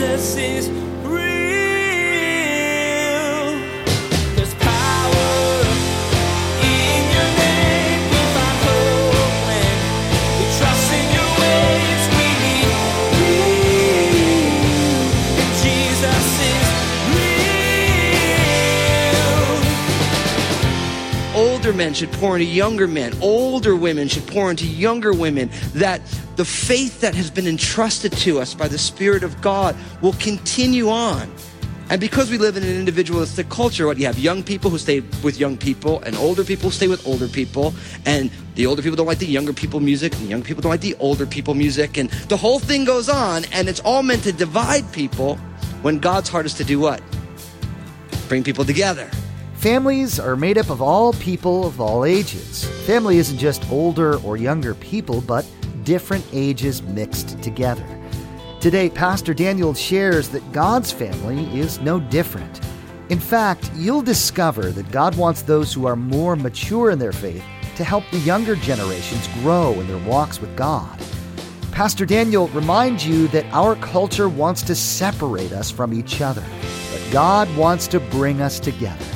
Jesus is older men should pour into younger men, older women should pour into younger women, that the faith that has been entrusted to us by the Spirit of God will continue on. And because we live in an individualistic culture, what you have young people who stay with young people, and older people stay with older people, and the older people don't like the younger people music, and the young people don't like the older people music, and the whole thing goes on, and it's all meant to divide people when God's heart is to do what? Bring people together. Families are made up of all people of all ages. Family isn't just older or younger people, but different ages mixed together. Today, Pastor Daniel shares that God's family is no different. In fact, you'll discover that God wants those who are more mature in their faith to help the younger generations grow in their walks with God. Pastor Daniel reminds you that our culture wants to separate us from each other, but God wants to bring us together.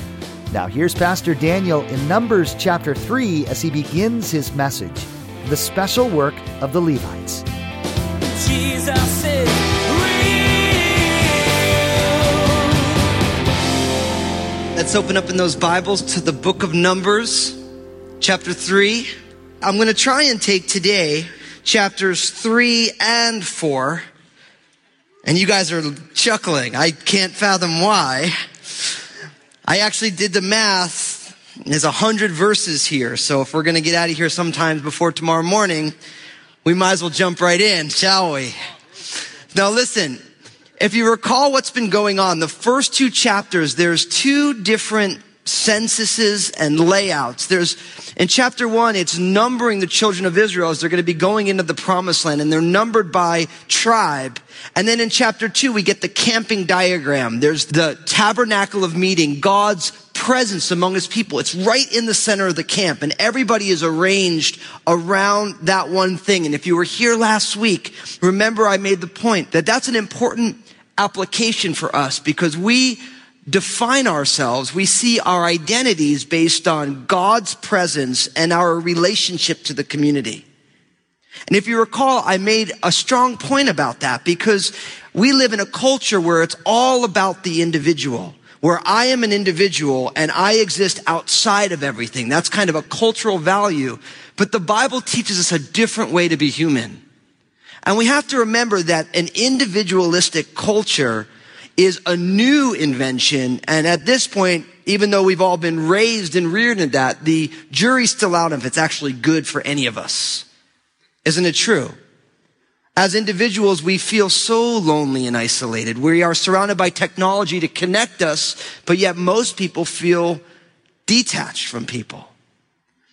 Now, here's Pastor Daniel in Numbers chapter 3 as he begins his message The Special Work of the Levites. Jesus is real. Let's open up in those Bibles to the book of Numbers, chapter 3. I'm going to try and take today chapters 3 and 4. And you guys are chuckling. I can't fathom why. I actually did the math. There's a hundred verses here. So if we're going to get out of here sometimes before tomorrow morning, we might as well jump right in, shall we? Now listen, if you recall what's been going on, the first two chapters, there's two different censuses and layouts. There's, in chapter one, it's numbering the children of Israel as they're going to be going into the promised land and they're numbered by tribe. And then in chapter two, we get the camping diagram. There's the tabernacle of meeting, God's presence among his people. It's right in the center of the camp and everybody is arranged around that one thing. And if you were here last week, remember I made the point that that's an important application for us because we define ourselves. We see our identities based on God's presence and our relationship to the community. And if you recall, I made a strong point about that because we live in a culture where it's all about the individual, where I am an individual and I exist outside of everything. That's kind of a cultural value. But the Bible teaches us a different way to be human. And we have to remember that an individualistic culture is a new invention. And at this point, even though we've all been raised and reared in that, the jury's still out if it's actually good for any of us. Isn't it true? As individuals, we feel so lonely and isolated. We are surrounded by technology to connect us, but yet most people feel detached from people.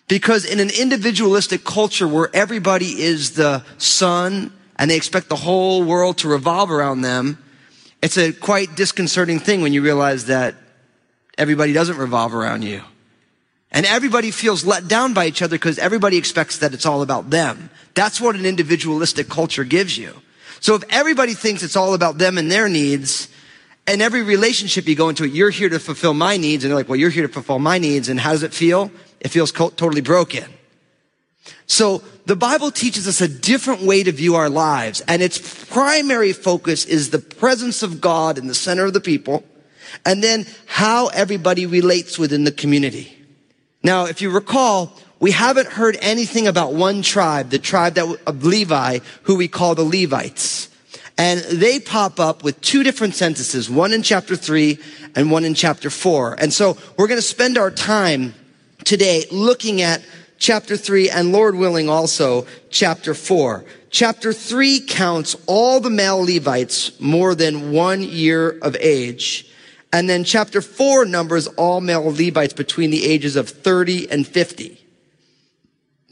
Because in an individualistic culture where everybody is the sun and they expect the whole world to revolve around them, it's a quite disconcerting thing when you realize that everybody doesn't revolve around you. And everybody feels let down by each other because everybody expects that it's all about them. That's what an individualistic culture gives you. So if everybody thinks it's all about them and their needs, and every relationship you go into you're here to fulfill my needs, and they're like, well, you're here to fulfill my needs, and how does it feel? It feels totally broken. So the Bible teaches us a different way to view our lives, and its primary focus is the presence of God in the center of the people, and then how everybody relates within the community. Now, if you recall, we haven't heard anything about one tribe, the tribe that, of Levi, who we call the Levites. And they pop up with two different censuses, one in chapter three and one in chapter four. And so we're going to spend our time today looking at chapter three and Lord willing also chapter four. Chapter three counts all the male Levites more than one year of age. And then chapter four numbers all male Levites between the ages of 30 and 50.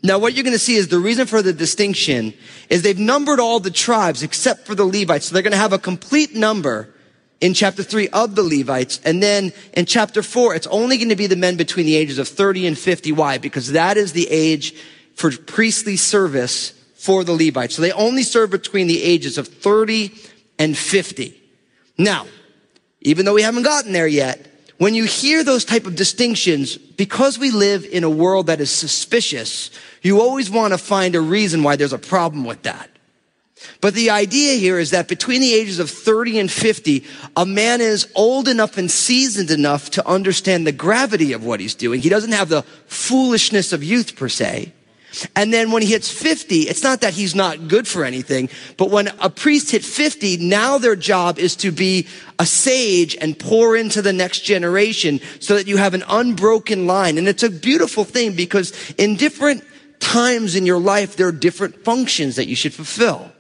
Now what you're going to see is the reason for the distinction is they've numbered all the tribes except for the Levites. So they're going to have a complete number in chapter three of the Levites. And then in chapter four, it's only going to be the men between the ages of 30 and 50. Why? Because that is the age for priestly service for the Levites. So they only serve between the ages of 30 and 50. Now, even though we haven't gotten there yet, when you hear those type of distinctions, because we live in a world that is suspicious, you always want to find a reason why there's a problem with that. But the idea here is that between the ages of 30 and 50, a man is old enough and seasoned enough to understand the gravity of what he's doing. He doesn't have the foolishness of youth per se. And then when he hits 50, it's not that he's not good for anything, but when a priest hit 50, now their job is to be a sage and pour into the next generation so that you have an unbroken line. And it's a beautiful thing because in different times in your life, there are different functions that you should fulfill.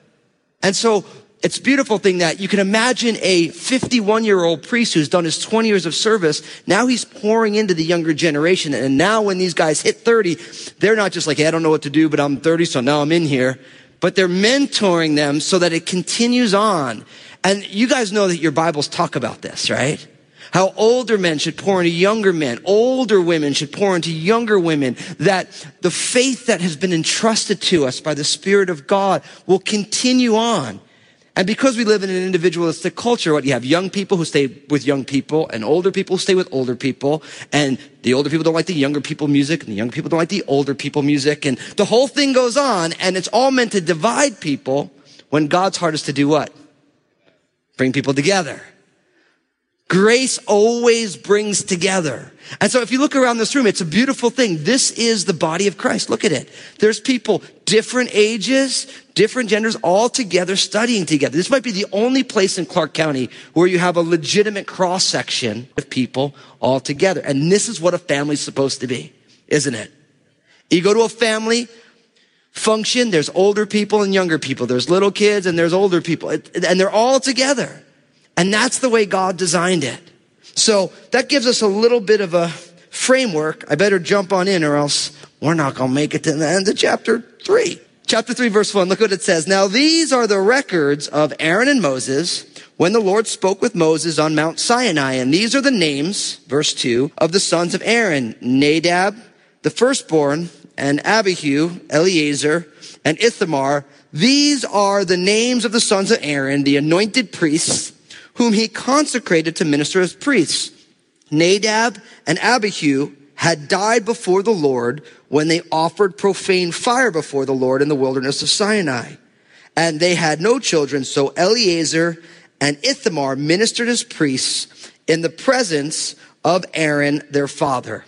And so it's beautiful thing that you can imagine a 51 year old priest who's done his 20 years of service. Now he's pouring into the younger generation. And now when these guys hit 30, they're not just like, hey, I don't know what to do, but I'm 30, so now I'm in here. But they're mentoring them so that it continues on. And you guys know that your Bibles talk about this, right? How older men should pour into younger men. Older women should pour into younger women. That the faith that has been entrusted to us by the Spirit of God will continue on. And because we live in an individualistic culture, what you have young people who stay with young people and older people stay with older people. And the older people don't like the younger people music and the younger people don't like the older people music. And the whole thing goes on and it's all meant to divide people when God's heart is to do what? Bring people together. Grace always brings together. And so if you look around this room, it's a beautiful thing. This is the body of Christ. Look at it. There's people, different ages, different genders, all together studying together. This might be the only place in Clark County where you have a legitimate cross section of people all together. And this is what a family's supposed to be, isn't it? You go to a family function, there's older people and younger people. There's little kids and there's older people. And they're all together. And that's the way God designed it. So that gives us a little bit of a framework. I better jump on in or else we're not going to make it to the end of chapter three. Chapter three, verse one. Look what it says. Now these are the records of Aaron and Moses when the Lord spoke with Moses on Mount Sinai. And these are the names, verse two, of the sons of Aaron, Nadab, the firstborn, and Abihu, Eleazar, and Ithamar. These are the names of the sons of Aaron, the anointed priests whom he consecrated to minister as priests. Nadab and Abihu had died before the Lord when they offered profane fire before the Lord in the wilderness of Sinai. And they had no children, so Eleazar and Ithamar ministered as priests in the presence of Aaron, their father.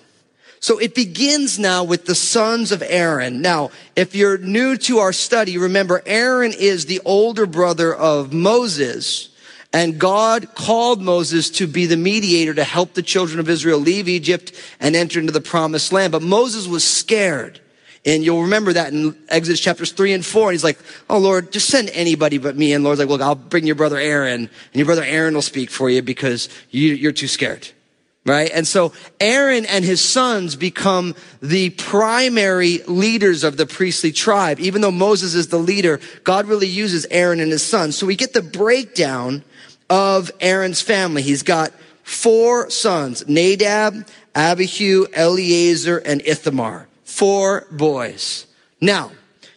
So it begins now with the sons of Aaron. Now, if you're new to our study, remember Aaron is the older brother of Moses. And God called Moses to be the mediator to help the children of Israel leave Egypt and enter into the promised land. But Moses was scared. And you'll remember that in Exodus chapters three and four. And he's like, Oh Lord, just send anybody but me. And Lord's like, Look, I'll bring your brother Aaron and your brother Aaron will speak for you because you, you're too scared. Right? And so Aaron and his sons become the primary leaders of the priestly tribe. Even though Moses is the leader, God really uses Aaron and his sons. So we get the breakdown of Aaron's family. He's got four sons, Nadab, Abihu, Eleazar, and Ithamar. Four boys. Now,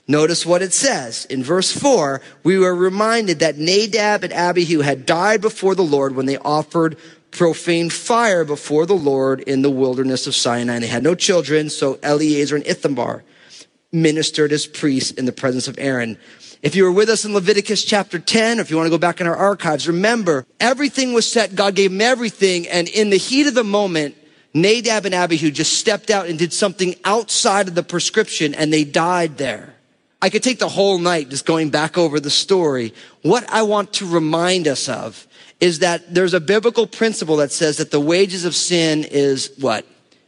notice what it says. In verse four, we were reminded that Nadab and Abihu had died before the Lord when they offered profane fire before the Lord in the wilderness of Sinai. They had no children, so Eleazar and Ithamar ministered as priests in the presence of Aaron. If you were with us in Leviticus chapter 10, or if you want to go back in our archives, remember everything was set. God gave them everything. And in the heat of the moment, Nadab and Abihu just stepped out and did something outside of the prescription and they died there. I could take the whole night just going back over the story. What I want to remind us of is that there's a biblical principle that says that the wages of sin is what?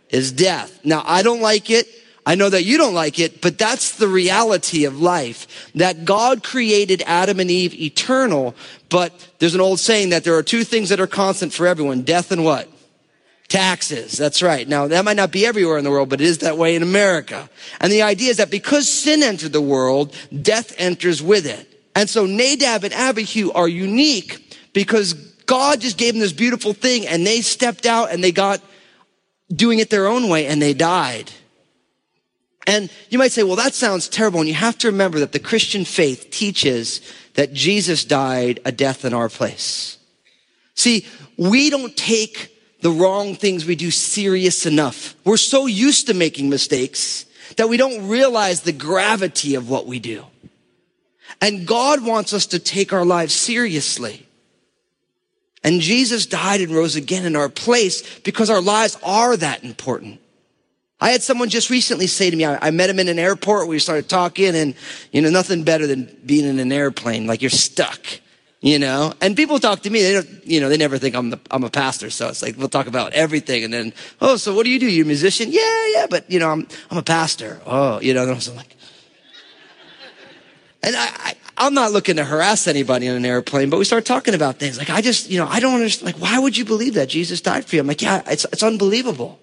Is death. Now, I don't like it. I know that you don't like it, but that's the reality of life. That God created Adam and Eve eternal, but there's an old saying that there are two things that are constant for everyone, death and what? Taxes. That's right. Now, that might not be everywhere in the world, but it is that way in America. And the idea is that because sin entered the world, death enters with it. And so Nadab and Abihu are unique because God just gave them this beautiful thing and they stepped out and they got doing it their own way and they died. And you might say, well, that sounds terrible. And you have to remember that the Christian faith teaches that Jesus died a death in our place. See, we don't take the wrong things we do serious enough. We're so used to making mistakes that we don't realize the gravity of what we do. And God wants us to take our lives seriously. And Jesus died and rose again in our place because our lives are that important. I had someone just recently say to me, I, I, met him in an airport. We started talking and, you know, nothing better than being in an airplane. Like you're stuck, you know, and people talk to me. They don't, you know, they never think I'm the, I'm a pastor. So it's like, we'll talk about everything. And then, oh, so what do you do? You're a musician? Yeah, yeah. But, you know, I'm, I'm a pastor. Oh, you know, and I was like, and I, I, I'm not looking to harass anybody on an airplane, but we start talking about things. Like, I just, you know, I don't understand. Like, why would you believe that Jesus died for you? I'm like, yeah, it's, it's unbelievable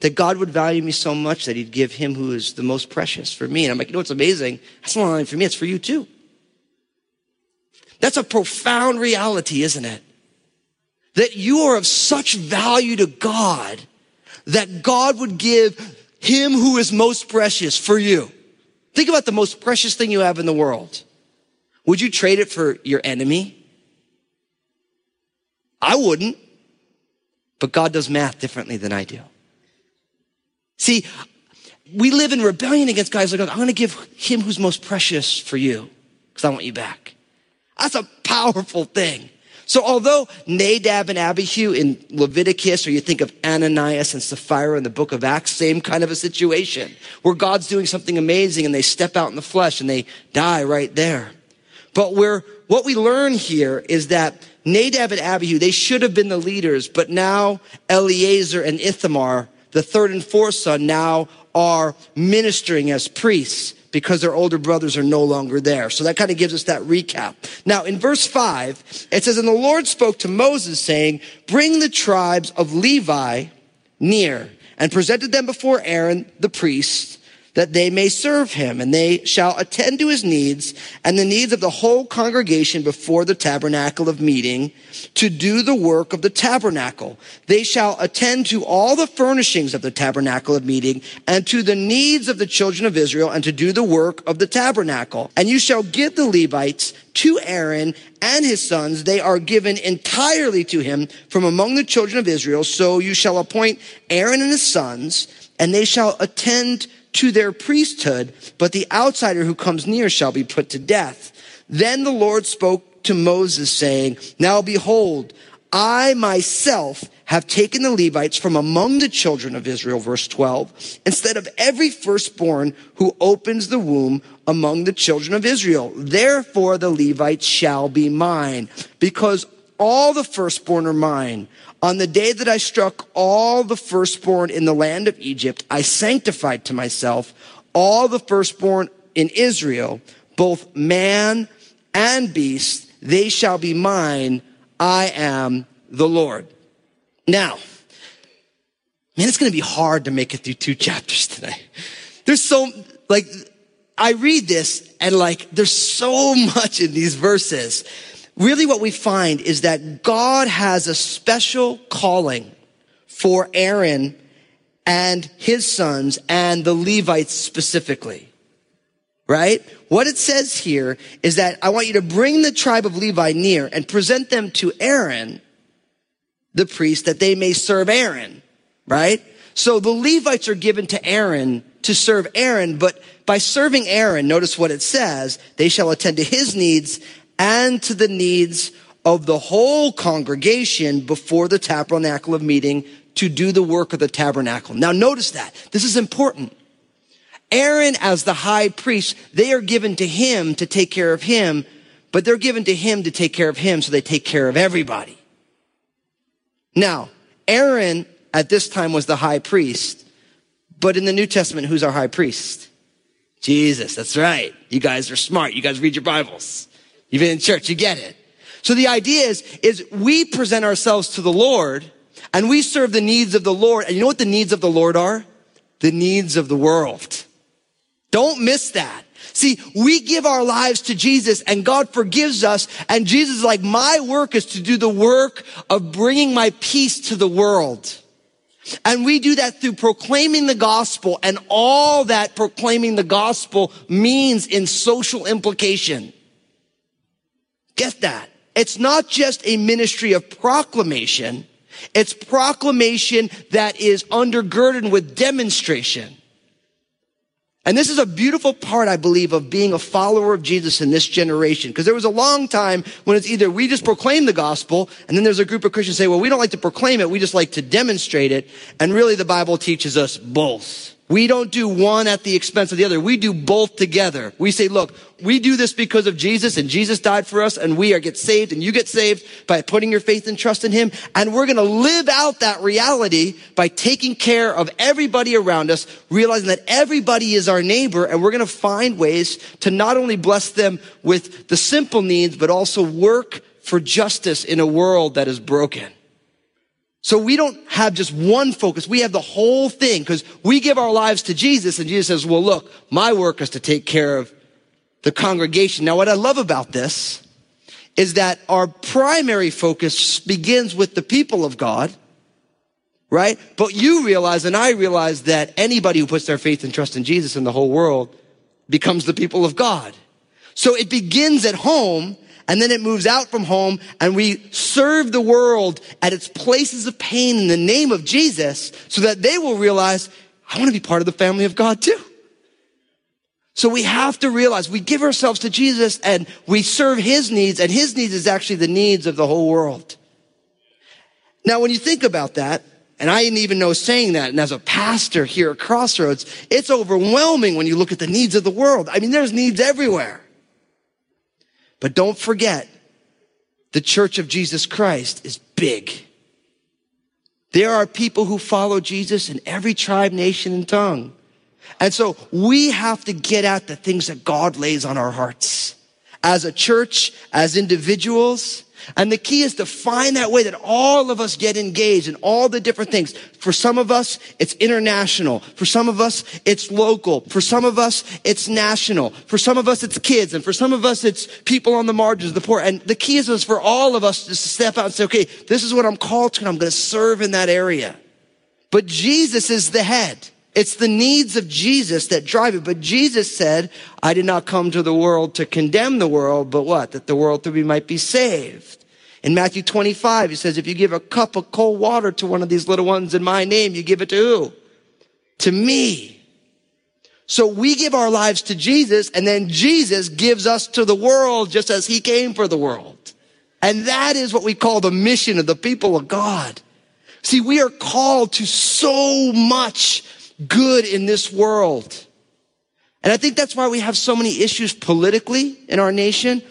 that God would value me so much that he'd give him who is the most precious for me. And I'm like, you know what's amazing? That's not only for me, it's for you too. That's a profound reality, isn't it? That you are of such value to God that God would give him who is most precious for you. Think about the most precious thing you have in the world. Would you trade it for your enemy? I wouldn't. But God does math differently than I do. See, we live in rebellion against guys like, I'm going to give him who's most precious for you because I want you back. That's a powerful thing. So although Nadab and Abihu in Leviticus, or you think of Ananias and Sapphira in the book of Acts, same kind of a situation where God's doing something amazing and they step out in the flesh and they die right there. But where what we learn here is that Nadab and Abihu, they should have been the leaders, but now Eleazar and Ithamar the third and fourth son now are ministering as priests because their older brothers are no longer there. So that kind of gives us that recap. Now in verse five, it says, And the Lord spoke to Moses saying, Bring the tribes of Levi near and presented them before Aaron the priest that they may serve him, and they shall attend to his needs and the needs of the whole congregation before the tabernacle of meeting to do the work of the tabernacle. They shall attend to all the furnishings of the tabernacle of meeting and to the needs of the children of Israel and to do the work of the tabernacle. And you shall give the Levites to Aaron and his sons. They are given entirely to him from among the children of Israel. So you shall appoint Aaron and his sons and they shall attend to their priesthood, but the outsider who comes near shall be put to death. Then the Lord spoke to Moses saying, Now behold, I myself have taken the Levites from among the children of Israel, verse 12, instead of every firstborn who opens the womb among the children of Israel. Therefore the Levites shall be mine, because all the firstborn are mine. On the day that I struck all the firstborn in the land of Egypt, I sanctified to myself all the firstborn in Israel, both man and beast. They shall be mine. I am the Lord. Now, man, it's going to be hard to make it through two chapters today. There's so, like, I read this and like, there's so much in these verses really what we find is that God has a special calling for Aaron and his sons and the Levites specifically. Right? What it says here is that I want you to bring the tribe of Levi near and present them to Aaron, the priest, that they may serve Aaron. Right? So the Levites are given to Aaron to serve Aaron, but by serving Aaron, notice what it says, they shall attend to his needs and to the needs of the whole congregation before the tabernacle of meeting to do the work of the tabernacle. Now notice that. This is important. Aaron as the high priest, they are given to him to take care of him, but they're given to him to take care of him so they take care of everybody. Now, Aaron at this time was the high priest, but in the New Testament, who's our high priest? Jesus, that's right. You guys are smart. You guys read your Bibles. You've been in church, you get it. So the idea is, is we present ourselves to the Lord and we serve the needs of the Lord. And you know what the needs of the Lord are? The needs of the world. Don't miss that. See, we give our lives to Jesus and God forgives us. And Jesus is like, my work is to do the work of bringing my peace to the world. And we do that through proclaiming the gospel and all that proclaiming the gospel means in social implication. Get that. it's not just a ministry of proclamation. It's proclamation that is undergirded with demonstration. And this is a beautiful part, I believe, of being a follower of Jesus in this generation. Because there was a long time when it's either we just proclaim the gospel, and then there's a group of Christians say, well, we don't like to proclaim it, we just like to demonstrate it. And really the Bible teaches us both. We don't do one at the expense of the other. We do both together. We say, look, we do this because of Jesus and Jesus died for us and we are get saved and you get saved by putting your faith and trust in him. And we're going to live out that reality by taking care of everybody around us, realizing that everybody is our neighbor and we're going to find ways to not only bless them with the simple needs, but also work for justice in a world that is broken. So we don't have just one focus. We have the whole thing because we give our lives to Jesus and Jesus says, well, look, my work is to take care of the congregation. Now, what I love about this is that our primary focus begins with the people of God, right? But you realize and I realize that anybody who puts their faith and trust in Jesus in the whole world becomes the people of God. So it begins at home and then it moves out from home and we serve the world at its places of pain in the name of Jesus so that they will realize, I want to be part of the family of God too. So we have to realize we give ourselves to Jesus and we serve his needs and his needs is actually the needs of the whole world. Now, when you think about that, and I didn't even know saying that. And as a pastor here at Crossroads, it's overwhelming when you look at the needs of the world. I mean, there's needs everywhere. But don't forget, the church of Jesus Christ is big. There are people who follow Jesus in every tribe, nation, and tongue. And so we have to get at the things that God lays on our hearts as a church, as individuals. And the key is to find that way that all of us get engaged in all the different things. For some of us, it's international. For some of us, it's local. For some of us, it's national. For some of us, it's kids. And for some of us, it's people on the margins, the poor. And the key is, for all of us to step out and say, okay, this is what I'm called to and I'm going to serve in that area. But Jesus is the head. It's the needs of Jesus that drive it. But Jesus said, I did not come to the world to condemn the world, but what? That the world through me might be saved. In Matthew 25, he says, if you give a cup of cold water to one of these little ones in my name, you give it to who? To me. So we give our lives to Jesus and then Jesus gives us to the world just as he came for the world. And that is what we call the mission of the people of God. See, we are called to so much good in this world. And I think that's why we have so many issues politically in our nation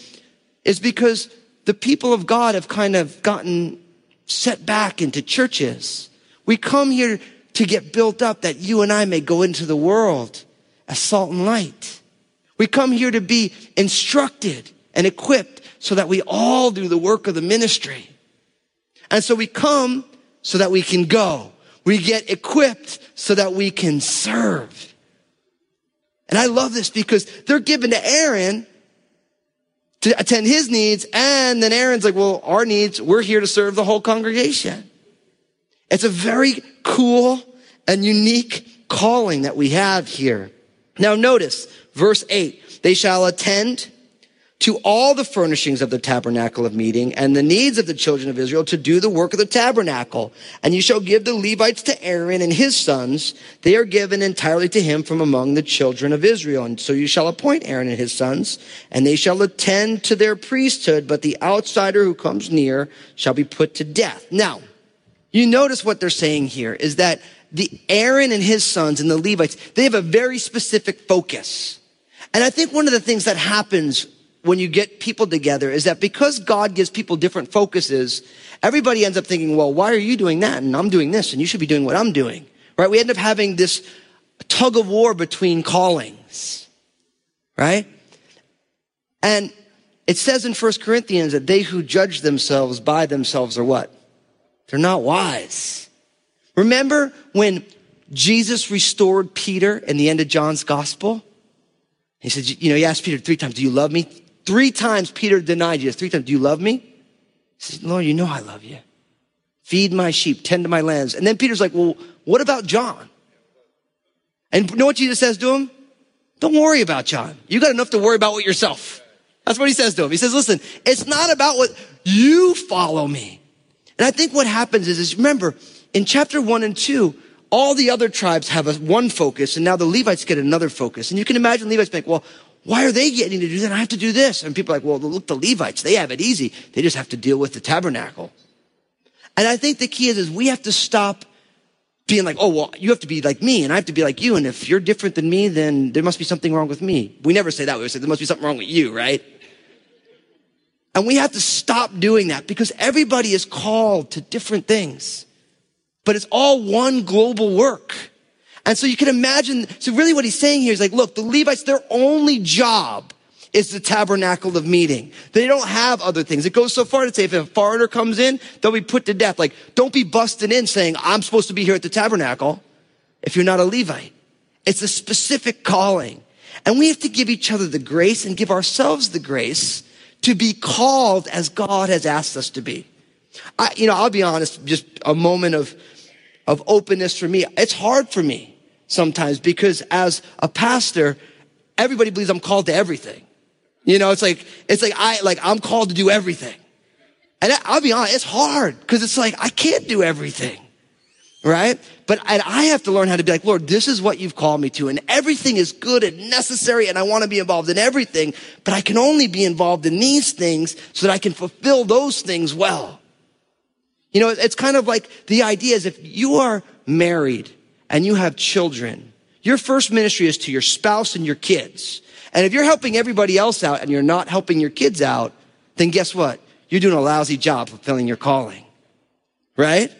is because the people of God have kind of gotten set back into churches. We come here to get built up that you and I may go into the world as salt and light. We come here to be instructed and equipped so that we all do the work of the ministry. And so we come so that we can go. We get equipped so that we can serve. And I love this because they're given to Aaron to attend his needs. And then Aaron's like, well, our needs, we're here to serve the whole congregation. It's a very cool and unique calling that we have here. Now notice verse eight, they shall attend to all the furnishings of the tabernacle of meeting and the needs of the children of Israel to do the work of the tabernacle. And you shall give the Levites to Aaron and his sons. They are given entirely to him from among the children of Israel. And so you shall appoint Aaron and his sons, and they shall attend to their priesthood, but the outsider who comes near shall be put to death. Now, you notice what they're saying here is that the Aaron and his sons and the Levites, they have a very specific focus. And I think one of the things that happens when you get people together is that because God gives people different focuses, everybody ends up thinking, well, why are you doing that? And I'm doing this and you should be doing what I'm doing, right? We end up having this tug of war between callings, right? And it says in 1 Corinthians that they who judge themselves by themselves are what? They're not wise. Remember when Jesus restored Peter in the end of John's gospel? He said, you know, he asked Peter three times, do you love me? Three times Peter denied Jesus. Three times, do you love me? He said, Lord, you know I love you. Feed my sheep, tend to my lambs. And then Peter's like, well, what about John? And you know what Jesus says to him? Don't worry about John. You got enough to worry about with yourself. That's what he says to him. He says, listen, it's not about what you follow me. And I think what happens is, is remember, in chapter one and two, all the other tribes have a one focus, and now the Levites get another focus. And you can imagine Levites being, well, why are they getting to do that? I have to do this. And people are like, well, look, the Levites, they have it easy. They just have to deal with the tabernacle. And I think the key is, is we have to stop being like, oh, well, you have to be like me and I have to be like you. And if you're different than me, then there must be something wrong with me. We never say that. We say there must be something wrong with you, right? And we have to stop doing that because everybody is called to different things, but it's all one global work. And so you can imagine, so really what he's saying here is like, look, the Levites, their only job is the tabernacle of meeting. They don't have other things. It goes so far to say if a foreigner comes in, they'll be put to death. Like, don't be busted in saying, I'm supposed to be here at the tabernacle if you're not a Levite. It's a specific calling. And we have to give each other the grace and give ourselves the grace to be called as God has asked us to be. I, you know, I'll be honest, just a moment of, of openness for me. It's hard for me sometimes because as a pastor, everybody believes I'm called to everything. You know, it's like, it's like I, like I'm called to do everything. And I'll be honest, it's hard because it's like, I can't do everything. Right? But and I have to learn how to be like, Lord, this is what you've called me to. And everything is good and necessary. And I want to be involved in everything, but I can only be involved in these things so that I can fulfill those things well. You know, it's kind of like the idea is if you are married and you have children, your first ministry is to your spouse and your kids. And if you're helping everybody else out and you're not helping your kids out, then guess what? You're doing a lousy job fulfilling your calling. Right?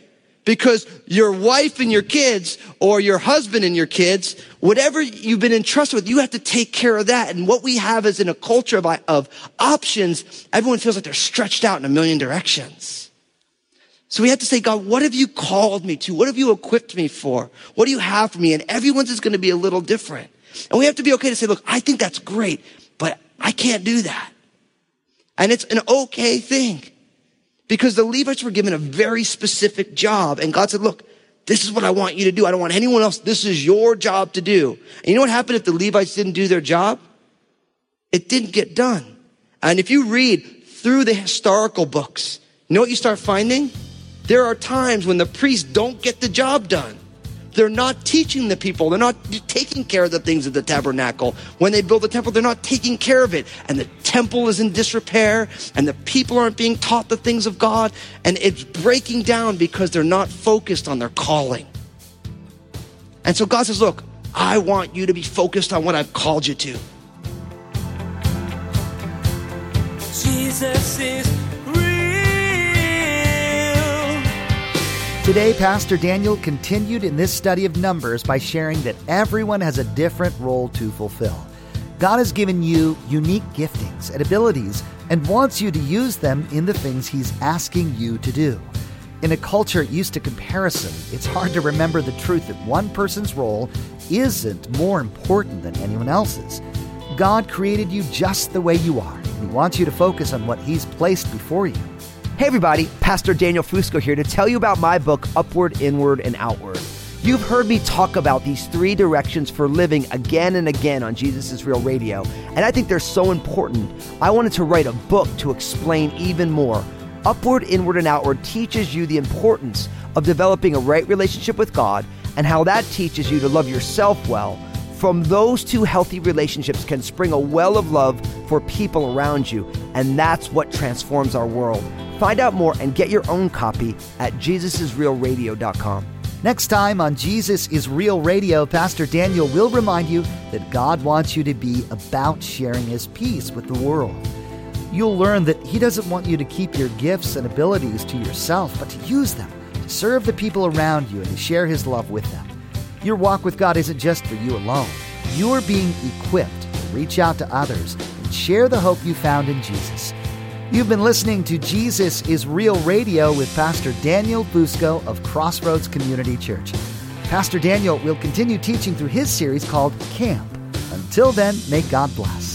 Because your wife and your kids, or your husband and your kids, whatever you've been entrusted with, you have to take care of that. And what we have is in a culture of, of options, everyone feels like they're stretched out in a million directions. So we have to say, God, what have you called me to? What have you equipped me for? What do you have for me? And everyone's is going to be a little different. And we have to be okay to say, look, I think that's great, but I can't do that. And it's an okay thing because the Levites were given a very specific job. And God said, look, this is what I want you to do. I don't want anyone else. This is your job to do. And you know what happened if the Levites didn't do their job? It didn't get done. And if you read through the historical books, you know what you start finding? There are times when the priests don't get the job done. They're not teaching the people. They're not taking care of the things of the tabernacle. When they build the temple, they're not taking care of it. And the temple is in disrepair and the people aren't being taught the things of God. And it's breaking down because they're not focused on their calling. And so God says, look, I want you to be focused on what I've called you to. Jesus is Today, Pastor Daniel continued in this study of Numbers by sharing that everyone has a different role to fulfill. God has given you unique giftings and abilities and wants you to use them in the things He's asking you to do. In a culture used to comparison, it's hard to remember the truth that one person's role isn't more important than anyone else's. God created you just the way you are, and He wants you to focus on what He's placed before you. Hey, everybody, Pastor Daniel Fusco here to tell you about my book, Upward, Inward, and Outward. You've heard me talk about these three directions for living again and again on Jesus is Real Radio, and I think they're so important. I wanted to write a book to explain even more. Upward, Inward, and Outward teaches you the importance of developing a right relationship with God and how that teaches you to love yourself well. From those two healthy relationships can spring a well of love for people around you, and that's what transforms our world. Find out more and get your own copy at jesusisrealradio.com. Next time on Jesus is Real Radio, Pastor Daniel will remind you that God wants you to be about sharing His peace with the world. You'll learn that He doesn't want you to keep your gifts and abilities to yourself, but to use them to serve the people around you and to share His love with them. Your walk with God isn't just for you alone. You're being equipped to reach out to others and share the hope you found in Jesus. You've been listening to Jesus is Real Radio with Pastor Daniel Fusco of Crossroads Community Church. Pastor Daniel will continue teaching through his series called Camp. Until then, may God bless.